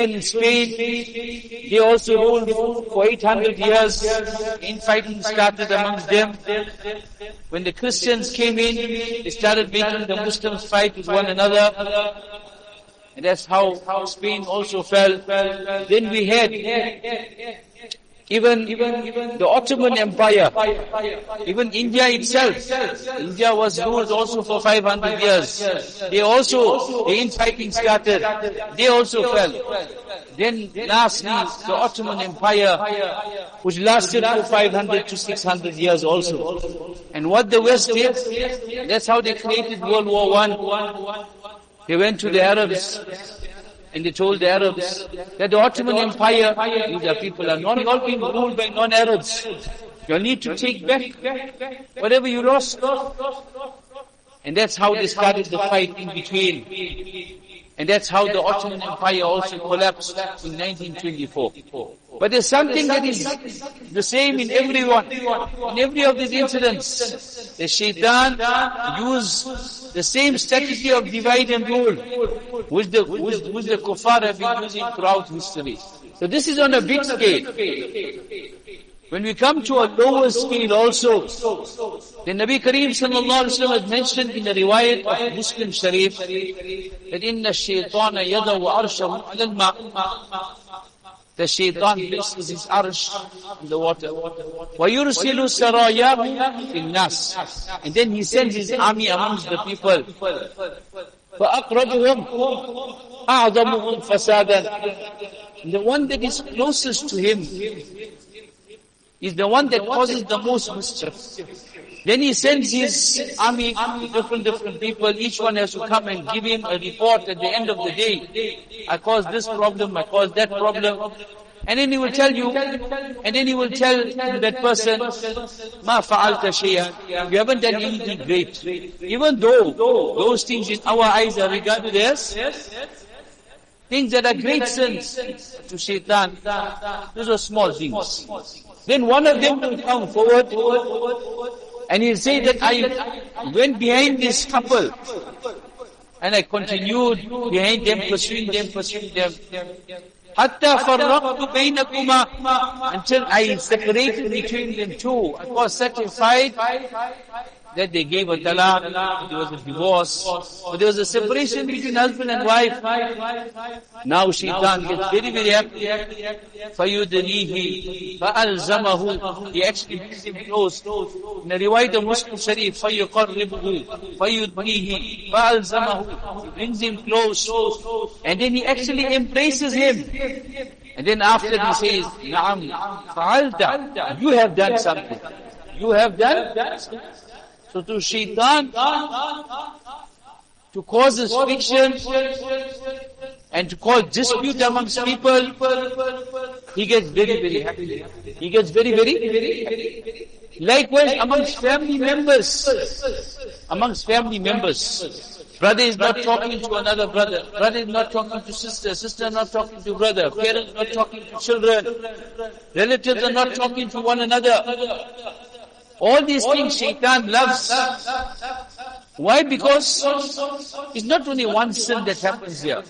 in Spain, they also ruled for 800 years. Infighting started amongst them. When the Christians came in, they started making the Muslims fight with one another. And that's how, how Spain also fell. Then we had even, even the Ottoman Empire, even India itself. India was ruled also for 500 years. They also, the infighting started. They also fell. Then lastly, the Ottoman Empire, which lasted for 500 to 600 years also. And what the West did, that's how they created World War One. They went to the Arabs and they told the Arabs that the Ottoman Empire, these are people are not all being ruled by non-Arabs. You need to take back whatever you lost. And that's how they started the fight in between. And that's how the Ottoman Empire also collapsed in 1924. But there's something that is the same in everyone, in every of these incidents. The shaitan used the same strategy of divide and rule, which the, which, which the kuffar have been using throughout history. So this is on a big scale. When we come to a lower scale also, the Nabi Kareem sallallahu alaihi wasallam has mentioned in the riwayat of Muslim Sharif that inna shaytana yadaw arshahu al the shaitan places his arsh in the water. وَيُرْسِلُ سَرَايَاهُ فِي النَّاسِ And then he sends his army amongst the people. فَأَقْرَبُهُمْ أَعْظَمُهُمْ فَسَادًا The one that is closest to him is the one that causes the most mischief. Then he sends his army to different, different people. Each one has to come and give him a report at the end of the day. I caused this problem, I caused that problem. And then he will tell you, and then he will tell that person, Ma fa'alta shay'an. You haven't done anything great. Even though those things in our eyes are regarded as things that are great sins to shaitan, those are small things. Then one of them will come forward and he'll say that I went behind this couple and I continued behind them, pursuing them, pursuing them. Hatta farraqtu bainakuma until I separated between them two. I was fight that they gave a talaq, there was a divorce, but there was a separation between husband and wife. Now shaitan gets very, very happy. فَيُدْنِيهِ فَأَلْزَمَهُ He actually brings him close. In the riwayat of Muslim Sharif, فَيُقَرِّبُهُ فَيُدْنِيهِ فَأَلْزَمَهُ He brings him close. And then he actually embraces him. And then after he says, نعم فعلت. You have done something. You have done something. So to shaitan, to cause this friction and to cause dispute amongst people, he gets very, very happy. He gets very, very, very happy. Likewise amongst family members, amongst family members. Brother is not talking to another brother. Brother is not talking to sister. Sister not talking to brother. Parents not talking to children. Relatives are not talking to one another. All these things shaitan loves. Why? Because it's not only one sin that happens here.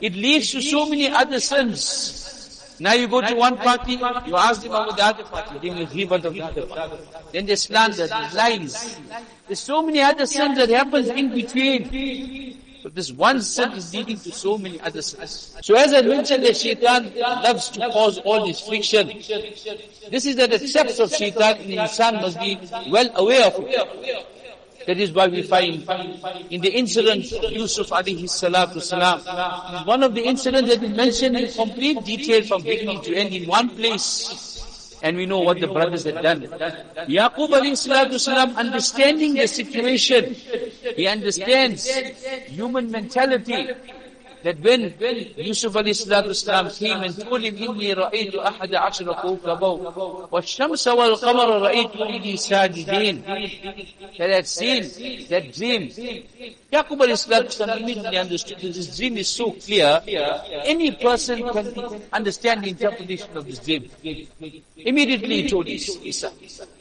It leads to so many other sins. Now you go to one party, you ask them about the other party, then you rebut of the other party. Then they slander, lies. There's so many other sins that happens in between. But this one sin is leading to so many other sins. So as I mentioned, the shaitan loves to cause all this friction. This is that the depths of shaitan and insan must be well aware of it. That is why we find in the incident of Yusuf alayhi salatu salam, one of the incidents that is mentioned in complete detail from beginning to end in one place. And we know what the brothers had done. Yaqub understanding the situation, he understands human mentality that when Yusuf alayhi came and told him, إِنِّي رَأَيْتُ أَحَدَ عَشْرَ كَوْكَبًا وَالشَّمْسَ وَالْقَمَرَ رَأَيْتُ لِي سَاجِدِينَ That had seen that dream. Yaqub alayhi immediately understood that this dream is so clear, any person can understand the interpretation of this dream. Immediately he told his son,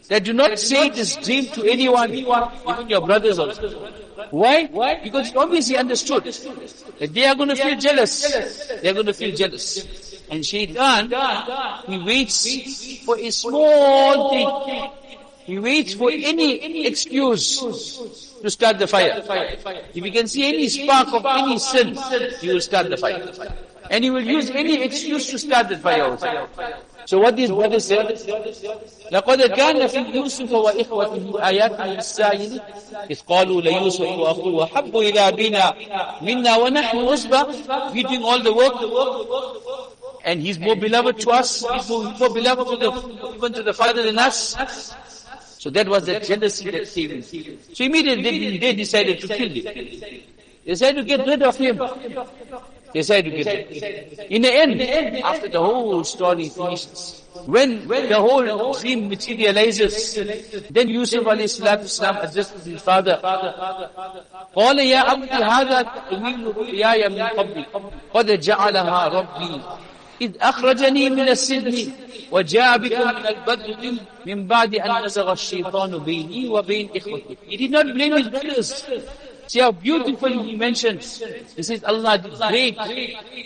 that do not say this dream to anyone, even your brothers also. Why? Why? Because he obviously understood that they are going to feel jealous. They are going to feel jealous. And shaitan, he waits for a small thing. He waits for any excuse to start the fire. If he can see any spark of any sin, he will start the fire. And he will use any excuse to start the fire also. So what these brothers said, لقد كان في يوسف وإخوته آيات للسائل إذ قالوا ليوسف وأخوه أحب إلى أبينا منا ونحن عصبة we doing all the work and he's more beloved to us he's more, more beloved to the, even to the father than us so that was the jealousy that came. So immediately they decided to kill him. They decided to get rid of him. They decided to get rid of him. In the end, after the whole story finishes, when, when the whole dream materializes, then Yusuf alayhi salatu salam addresses his father. قال يا أبت هذا تأويل رؤياي من قبل قد جعلها ربي إذ أخرجني من السجن وجاء بكم من البدر من بعد أن نزغ الشيطان بيني وبين إخوتي. He did not blame his brothers. See how beautifully he mentions. He says, Allah did great,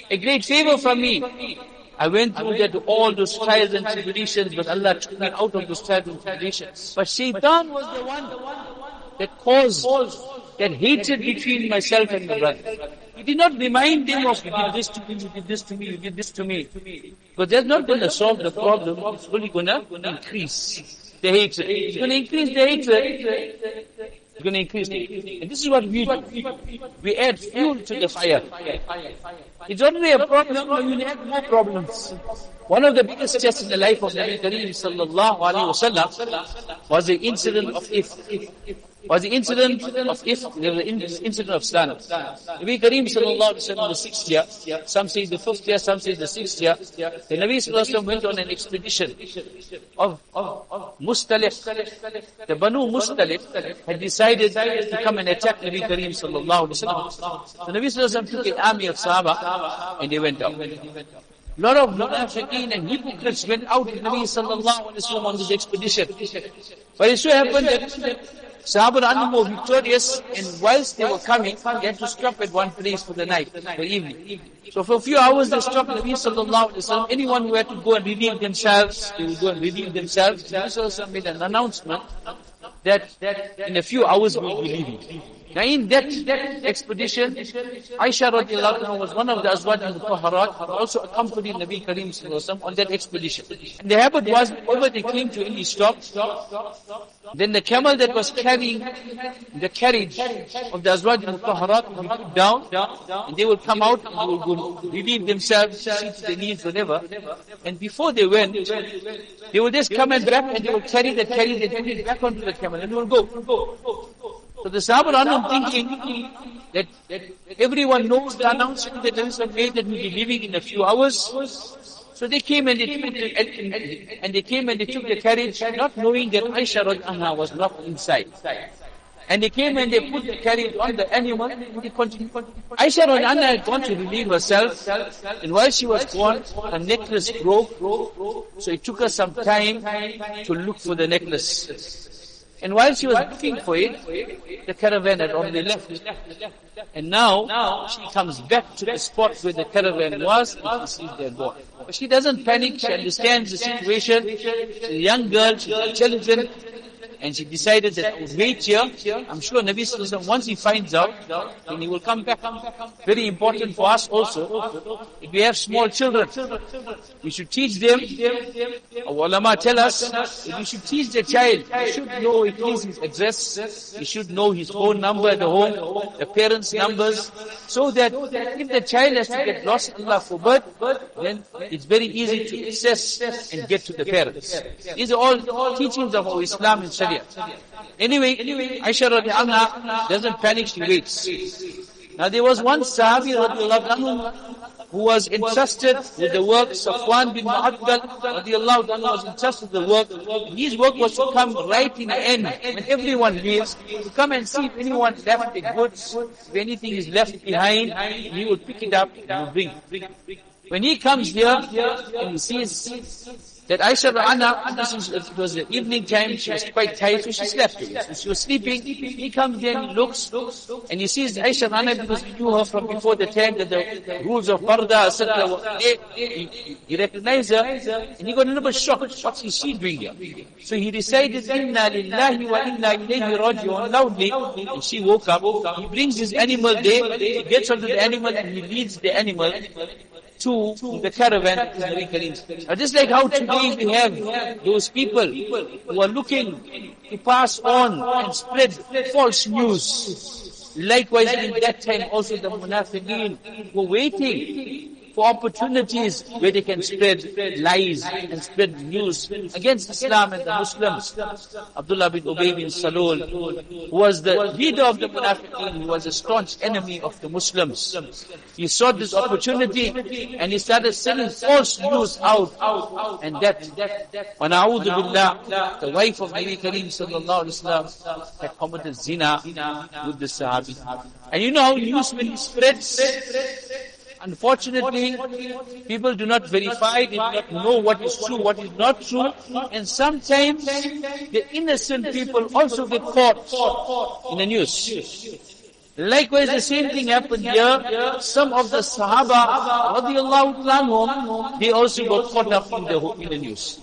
a great favor from me. I went through that all those trials and tribulations, but Allah took me out of those trials and tribulations. But Shaitan was the one that caused that hatred between myself and my brother. He did not remind them of, you did this to me, you did this to me, you did this to me. Because that's not going to solve the problem, it's only going to increase the hatred. It's going to increase the hatred. It's going to increase. And this is what we do. We add fuel to the fire. It's only a problem when you add more problems. One of the biggest tests in the life of Nabi Kareem sallallahu alayhi wa was the incident of if was the incident of if the incident of slander. Nabi Kareem sallallahu the sixth year, some say the fifth year, some say the sixth year. The Nabi sallallahu went on an expedition of, of, of Mustaliq. The Banu Mustaliq had decided to come and attack Nabi Kareem sallallahu alaihi wasallam. So Nabi sallallahu took an army of Sahaba and they went out. A lot of munafiqeen and hypocrites went out with Nabi sallallahu alaihi wasallam on this expedition. But it so happened that Sahaba were victorious and whilst they were coming, they had to stop at one place for the night, for evening. So for a few hours they stopped Nabi sallallahu alayhi wa Anyone who had to go and relieve themselves, they would go and relieve themselves. Nabi sallallahu made an announcement that, that in a few hours we will be leaving. Now in that, expedition, Aisha radiallahu was one of the Azwaj al-Taharat who also accompanied Nabi sallallahu on that expedition. And the habit was, whenever they came to any stop, then the camel that was carrying the carriage of the Azwaj al-Taharat would be put down, and they would come out and they would relieve themselves, see to their needs, whatever. And before they went, they would just come and wrap and they would carry that carriage and put it back onto the camel and they would go. So the Sahaba are thinking that, that everyone knows the announcement that Nabi made that we'll be leaving in a few hours. So they came and they took the, and, and, they came and they took the carriage, not knowing that Aisha anha was not inside. And they came and they put the carriage on the animal. Aisha anha had gone to relieve herself and while she was gone, her necklace broke. So it took her some time to look for the necklace. And while she was looking for it, the caravan had already left. And now, she comes back to the spot where the caravan was and she sees their boy. But she doesn't panic, she understands the situation. She's a young girl, she's intelligent, and she decided that I would wait here. I'm sure Nabi Sallallahu once he finds out, then he will come back. Very important for us also. If we have small children, we should teach them. Our ulama tell us that we should teach the child. He should know at least his address. He should know his own number at the home, the parents' numbers, so that if the child has to get lost, Allah forbid, then it's very easy to access and get to the parents. These are all teachings of our Islam and Anyway, Aisha anha doesn't panic, she waits. Now there was one Sahabi anhu who was entrusted with the work, Safwan bin Mu'attal radiallahu anhu was entrusted with the work. His work was to come right in the end, when everyone leaves, to come and see if anyone left the goods, if anything is left behind, he would pick it up and bring. When he comes here and he sees that Aisha Ra'ana, this is, it was the evening time, she was quite tired, so she slept. So she was sleeping, he comes in, looks, and he sees Aisha Ra'ana because he knew her from before the time that the rules of Parda, etc. were he, he recognized her, and he got a little bit shocked. What is she doing here? So he decided, Inna lillahi wa inna ilayhi raji'un loudly, and she woke up, he brings his animal there, he gets onto the animal and he leads the animal to the caravan of Nabi Kareem. Just like how today we have those people who are looking to pass on and spread false news. Likewise, in that time also the munafiqeen were waiting for opportunities where they can spread lies and spread news against Islam and the Muslims. Abdullah bin Ubay bin Salul was the leader of the Munafiqeen, who was a staunch enemy of the Muslims. He sought this opportunity and he started sending false news out and that, when billah, the wife of Nabi Kareem sallallahu alayhi wa had committed zina with the Sahabi. And you know how news when spreads, Unfortunately, people do not verify, they do not know what is true, what is not true, and sometimes the innocent people also get caught in the news. Likewise, the same thing happened here. Some of the Sahaba, they also got caught up in the, in the news.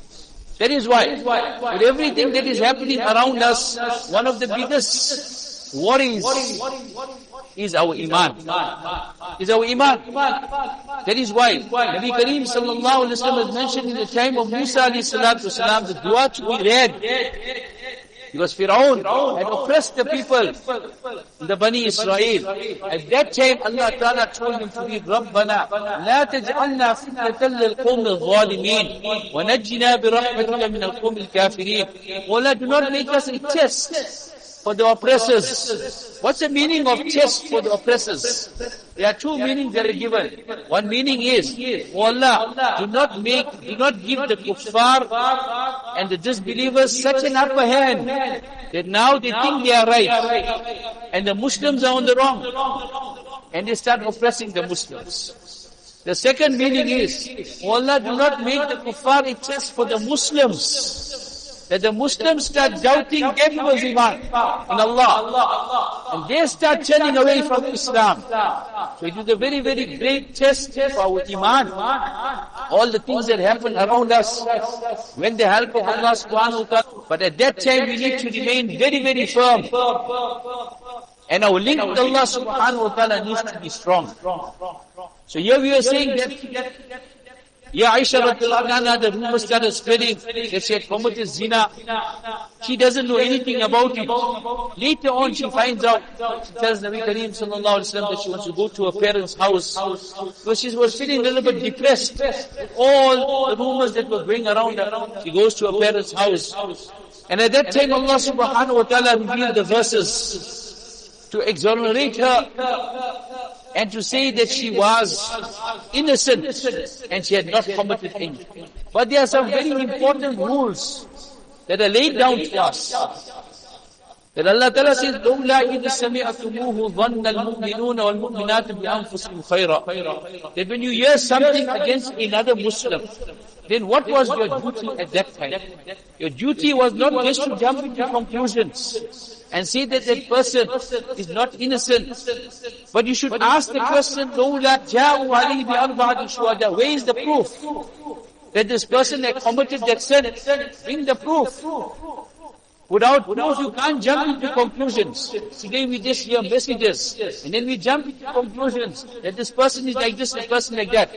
That is why, with everything that is happening around us, one of the biggest worries is our iman. Is our iman. That is why Nabi Kareem sallallahu alayhi wa has mentioned in the time of Musa alayhi salatu wasalam, the dua to be read. Because Firaun had oppressed the people, the Bani Israel. At that time, Allah Ta'ala told him to be رَبَّنَا لَا تَجْعَلْنَا فِتْنَةً لِلْقَوْمِ الظَّالِمِينَ وَنَجِّنَا بِرَحْمَتِكَ مِنَ الْقَوْمِ الْكَافِرِينَ Allah, do not make us a test for the oppressors. What's the meaning of test for the oppressors? There are two meanings that are given. One meaning is, oh Allah, do not make, do not give the kuffar and the disbelievers such an upper hand that now they think they are right and the Muslims are on the wrong and they start oppressing the Muslims. The second meaning is, oh Allah, do not make the kuffar a test for the Muslims that the Muslims start doubting everyone's iman in Allah. And they start turning away from Islam. So it is a very, very great test for our iman. All the things that happen around us, when the help of Allah subhanahu wa ta'ala. But at that time we need to remain very, very firm. And our link with Allah subhanahu wa ta'ala needs to be strong. So here we are saying that yeah, Aisha anha, the rumors started spreading that she had committed zina. She doesn't know anything about it. Later on she finds out, she tells Nabi Kareem sallallahu wa that she wants to go to her parents' house. Because she was feeling a little bit depressed. All the rumors that were going around her. She goes to her parents' house. And at that time Allah subhanahu wa ta'ala revealed the verses to exonerate her and to say that she was innocent and she had not committed any. But there are some very important rules that are laid down to us. That Allah Ta'ala says, لولا إذ سمعتموه ظن المؤمنون والمؤمنات بأنفسهم خيرا. That when you hear something against another Muslim, then what was your duty at that time? Your duty was not just to jump into conclusions and say that that person is not innocent. But you should ask the question, Where is the proof? That this person had committed that sin. Bring the proof. Without proof, you can't jump into conclusions. Today we just hear messages, and then we jump into conclusions that this person is like this, this person like that.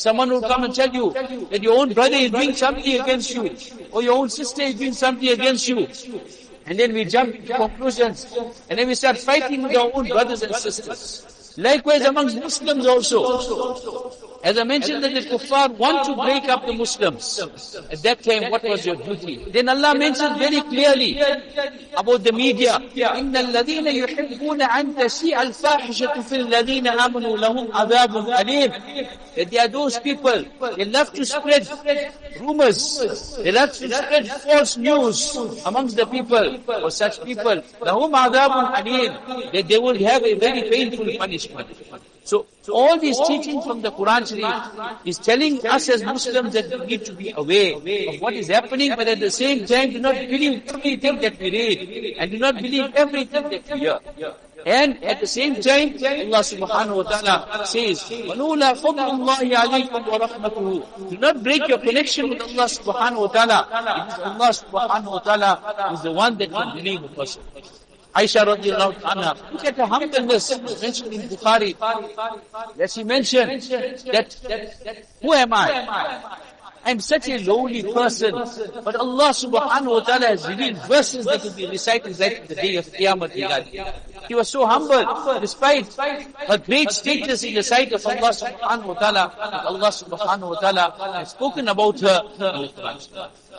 Someone will come and tell you that your own brother is doing something against you, or your own sister is doing something against you. And then we jump into conclusions. And then we start fighting with our own brothers and sisters. Likewise amongst Muslims also. As I mentioned that the kuffar want to break up the Muslims. At that time, what was your duty? Then Allah mentioned very clearly about the media. إِنَّ الَّذِينَ يُحِبُّونَ أَن تَشِيعَ الْفَاحِشَةُ فِي الَّذِينَ آمَنُوا لَهُمْ عَذَابٌ أَلِيمٌ That there are those people, they love to spread rumors. They love to spread false news amongst the people. For such people, لَهُمْ عَذَابٌ أَلِيمٌ That they will have a very painful punishment. So all these teachings from the Quran Sharif is telling us as Muslims that we need to be aware of what is happening, but at the same time do not believe everything that we read and do not believe everything that we hear. And at the same time, Allah subhanahu wa ta'ala says, وَلُولَا فَضْلُ اللَّهِ عَلَيْكُمْ وَرَحْمَتُهُ Do not break your connection with Allah subhanahu wa ta'ala. It is Allah subhanahu wa ta'ala is the one that can believe a person. Aisha radiallahu anha. Look at her humbleness mentioned in Bukhari. As she mentioned that, who am I? I'm such a lowly person. But Allah subhanahu wa ta'ala has revealed verses that will be recited right in the day of Qiyamah. He was so humble, despite her great status in the sight of Allah subhanahu wa ta'ala. Allah subhanahu wa ta'ala has spoken about her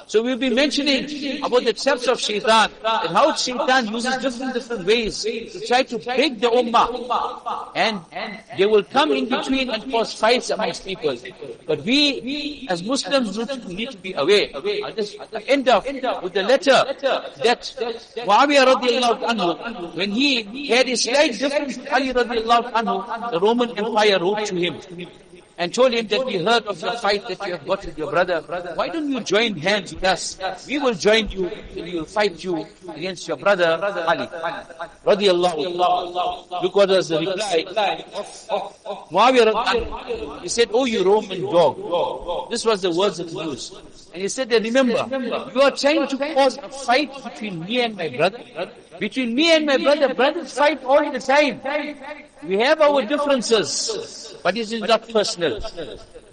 so we'll be mentioning about the traps of shaitan and how shaitan uses different different ways to try to break the ummah. And they will come in between and cause fights amongst people. But we as Muslims need to be aware. I'll just end up with the letter that Muawiyah radiallahu anhu, when he had a slight difference with Ali anhu, the Roman Empire wrote to him and told him that we heard of your fight that you have got with your brother. Why don't you join hands with us? We will join you and we will fight you against your brother Ali. Radiallahu Look what was the reply of Muawiyah. He said, Oh you Roman dog. This was the words that he used. And he said that remember, you are trying to cause a fight between me and my brother. Between me and my brother, brothers fight all the time. We have our differences. But it is not personal.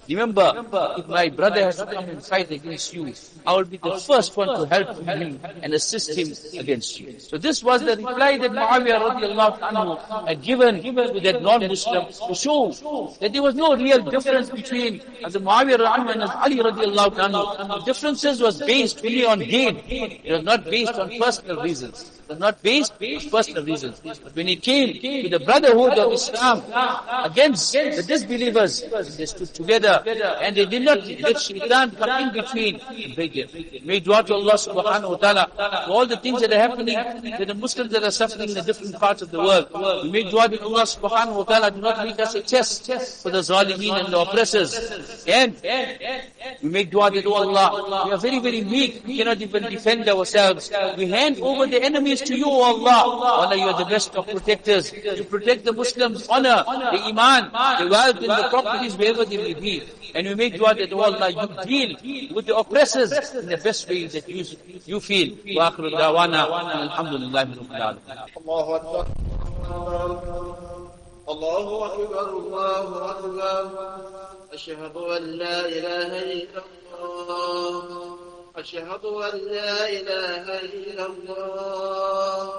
Remember, if my brother has to come and fight against you, I will be the first one to help him and assist him against you. So this was the reply that Muawiyah radiallahu anhu had given to that non-Muslim to show that there was no real difference between the Muawiyah anhu and Ali radiallahu anhu. The differences was based only on gain. It was not based on personal reasons. Not based on personal reasons. But when it came to the brotherhood of Islam against the disbelievers, they stood together and they did not let shaitan come in between them. May dua to Allah subhanahu wa ta'ala for all the things that are happening to the Muslims that are suffering in the different parts of the world. We make dua to Allah subhanahu wa ta'ala do not make us a test for the zalimeen and the oppressors. And we make dua oh Allah, we are very, very weak. We cannot even defend ourselves. We hand over the enemy to you, O Allah. Allah, you are the best of protectors. You protect the Muslims' honor, the iman, the wealth and the properties wherever they may be. And we make dua that, O Allah, you deal with the oppressors in the best way that you, you feel. Wa akhiru dawana, alhamdulillah, الله أكبر الله أكبر الله أكبر أشهد أن لا إله إلا الله أشهد أن لا إله إلا الله.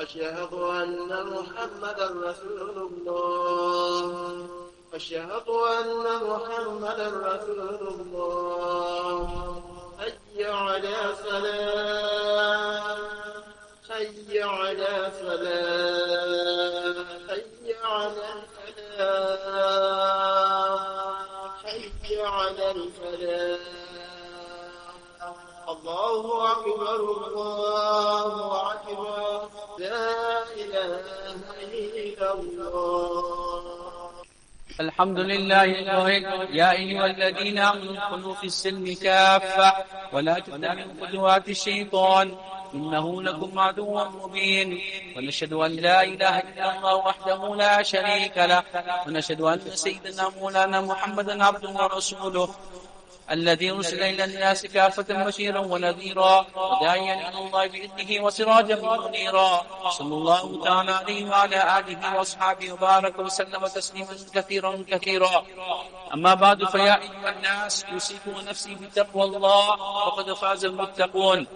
أشهد أن محمدا رسول الله. أشهد أن محمدا رسول الله. حي على سلام حي على فلاح الله أكبر الله أكبر. لا إله إلا الله. الحمد لله الواحد. يا أيها الذين آمنوا ادخلوا في السلم كافة ولا تتبعوا خطوات الشيطان. إنه لكم عدو مبين. ونشهد أن لا إله إلا الله وحده لا شريك له. ونشهد أن سيدنا مولانا محمدا عبده ورسوله. الذي أرسل إلى الناس كافة بشيرا ونذيرا وداعيا إلى الله بإذنه وسراجا منيرا. صلى الله تعالى عليه وعلى آله وأصحابه وبارك وسلم تسليما كثيرا كثيرا. أما بعد فيا أيها الناس أوصيكم ونفسي بتقوى الله وقد فاز المتقون.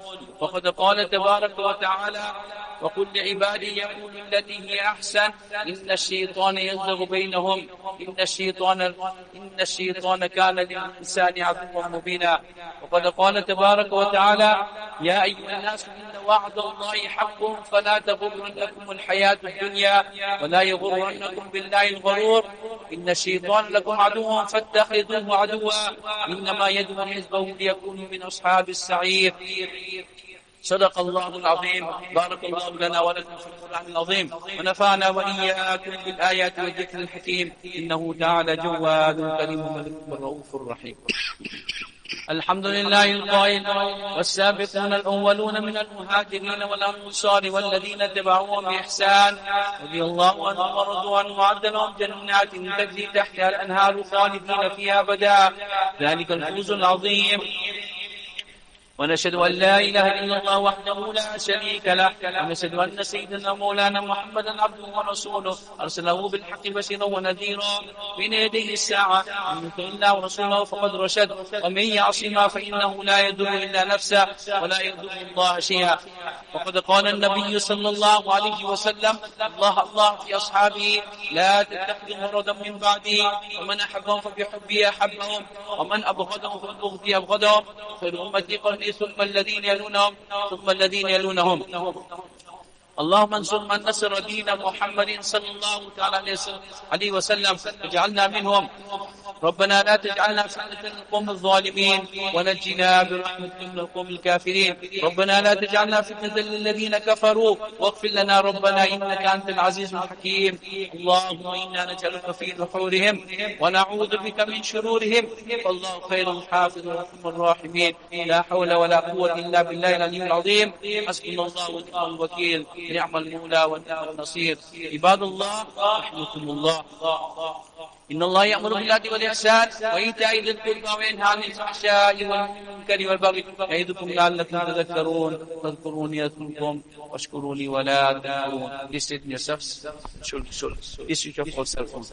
وقد قال تبارك وتعالى وقل لعبادي يقول التي هي أحسن إن الشيطان يزغ بينهم. إن الشيطان إن الشيطان كان للإنسان عدوا مبينا وقد قال تبارك وتعالى يا أيها الناس إن وعد الله حق فلا تغرنكم الحياة الدنيا ولا يغرنكم بالله الغرور. إن الشيطان لكم عدو فاتخذوه عدوا. إنما يدعو حزبه ليكونوا من أصحاب السعير. صدق الله العظيم. بارك الله لنا ولكم في القرآن العظيم. ونفعنا وإياكم بالآيات والذكر الحكيم. إنه تعالى جواد كريم ملك رؤوف رحيم. الحمد لله القائل والسابقون الأولون من المهاجرين والأنصار والذين اتبعوهم بإحسان. رضي الله عنهم ورضوا عنه وعد لهم جنات تجري تحتها الأنهار خالدين فيها أبدا. ذلك الفوز العظيم. ونشهد أن لا إله إلا الله وحده لا شريك له ونشهد أن سيدنا مولانا محمدا عبده ورسوله. أرسله بالحق بشيرا ونذيرا بين يديه الساعة. من يطع الله ورسوله فقد رشد. ومن يعصما فإنه لا يضر إلا نفسه ولا يضر الله شيئا. وقد قال النبي صلى الله عليه وسلم الله الله في أصحابه لا تتخذوا مردا من بعده. ومن أحبهم فبحبه أحبهم. ومن أبغضهم فبغضه أبغضهم خير أمتي قرني ثم الذين يلونهم ثم الذين يلونهم. اللهم انصر من نصر دين محمد صلى الله تعالى عليه وسلم اجعلنا منهم. ربنا لا تجعلنا فتنة للقوم الظالمين ونجنا برحمتك من القوم الكافرين. ربنا لا تجعلنا فتنة للذين كفروا. واغفر لنا ربنا إنك أنت العزيز الحكيم. اللهم إنا نجعلك في نحورهم ونعوذ بك من شرورهم. والله خير الحافظ ورحم الراحمين. لا حول ولا قوة إلا بالله العلي العظيم. حسبنا الله ونعم الوكيل. نعم المولى ونعم النصير عباد الله رحمكم الله إن الله يأمر بالعدل والإحسان وإيتاء ذي القربى وينهى عن الفحشاء والمنكر والبغي يعظكم لعلكم تذكرون فاذكروني أذكركم واشكروا لي ولا تكفرون Please sit in yourselves. Should, should. Please switch off cell phones.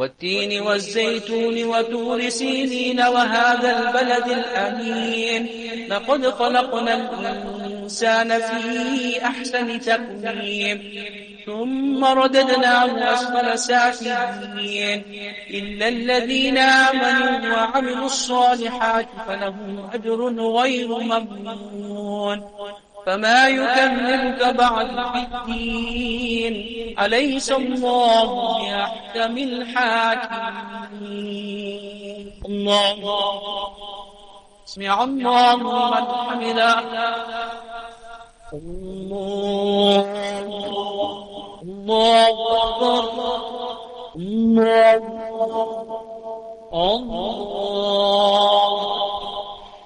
والتين والزيتون وتور سينين وهذا البلد الأمين. لقد خلقنا الإنسان في أحسن تقويم ثم رددناه أسفل سافلين. إلا الذين آمنوا وعملوا الصالحات فلهم أجر غير ممنون. فما يكذبك بعد بالدين أليس الله بأحكم الحاكمين؟ الله سمع الله من حمده. الله الله أكبر. الله الله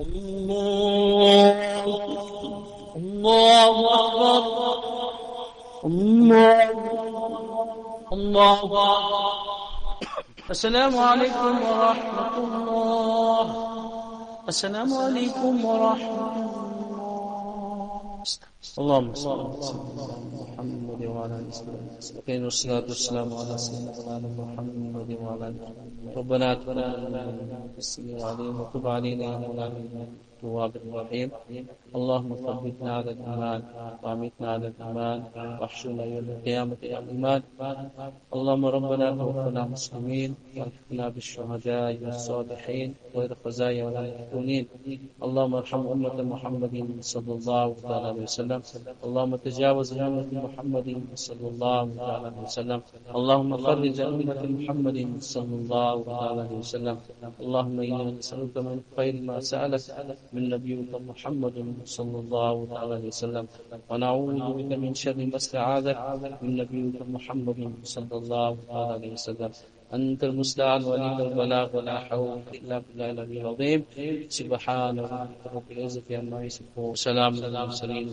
الله أكبر. الله الله السلام عليكم ورحمة الله. السلام عليكم ورحمة الله. اللهم صل على سيدنا محمد وعلى اله وصحبه والصلاه والسلام على سيدنا محمد وعلى اله ربنا تقبل منا في السير عليهم وتب علينا يا مولانا التواب الرحيم. اللهم ثبتنا على الإيمان وأمتنا على الإيمان وأحشرنا يوم القيامة على الإيمان. اللهم ربنا توفنا مسلمين وألحقنا بالشهداء والصالحين غير خزايا ولا اللهم ارحم أمة محمد صلى الله عليه وسلم. اللهم تجاوز أمة محمد صلى الله عليه وسلم. اللهم فرج أمة محمد صلى الله عليه وسلم. اللهم إنا نسألك من خير ما سألك من نبيك محمد صلى الله عليه وسلم. ونعوذ بك من شر ما استعاذك من نبيك محمد صلى الله عليه وسلم. أنت المستعان ولي البلاغ ولا حول إلا بالله العلي العظيم. سبحان ربك رب العزة عما يصفون. وسلام على المرسلين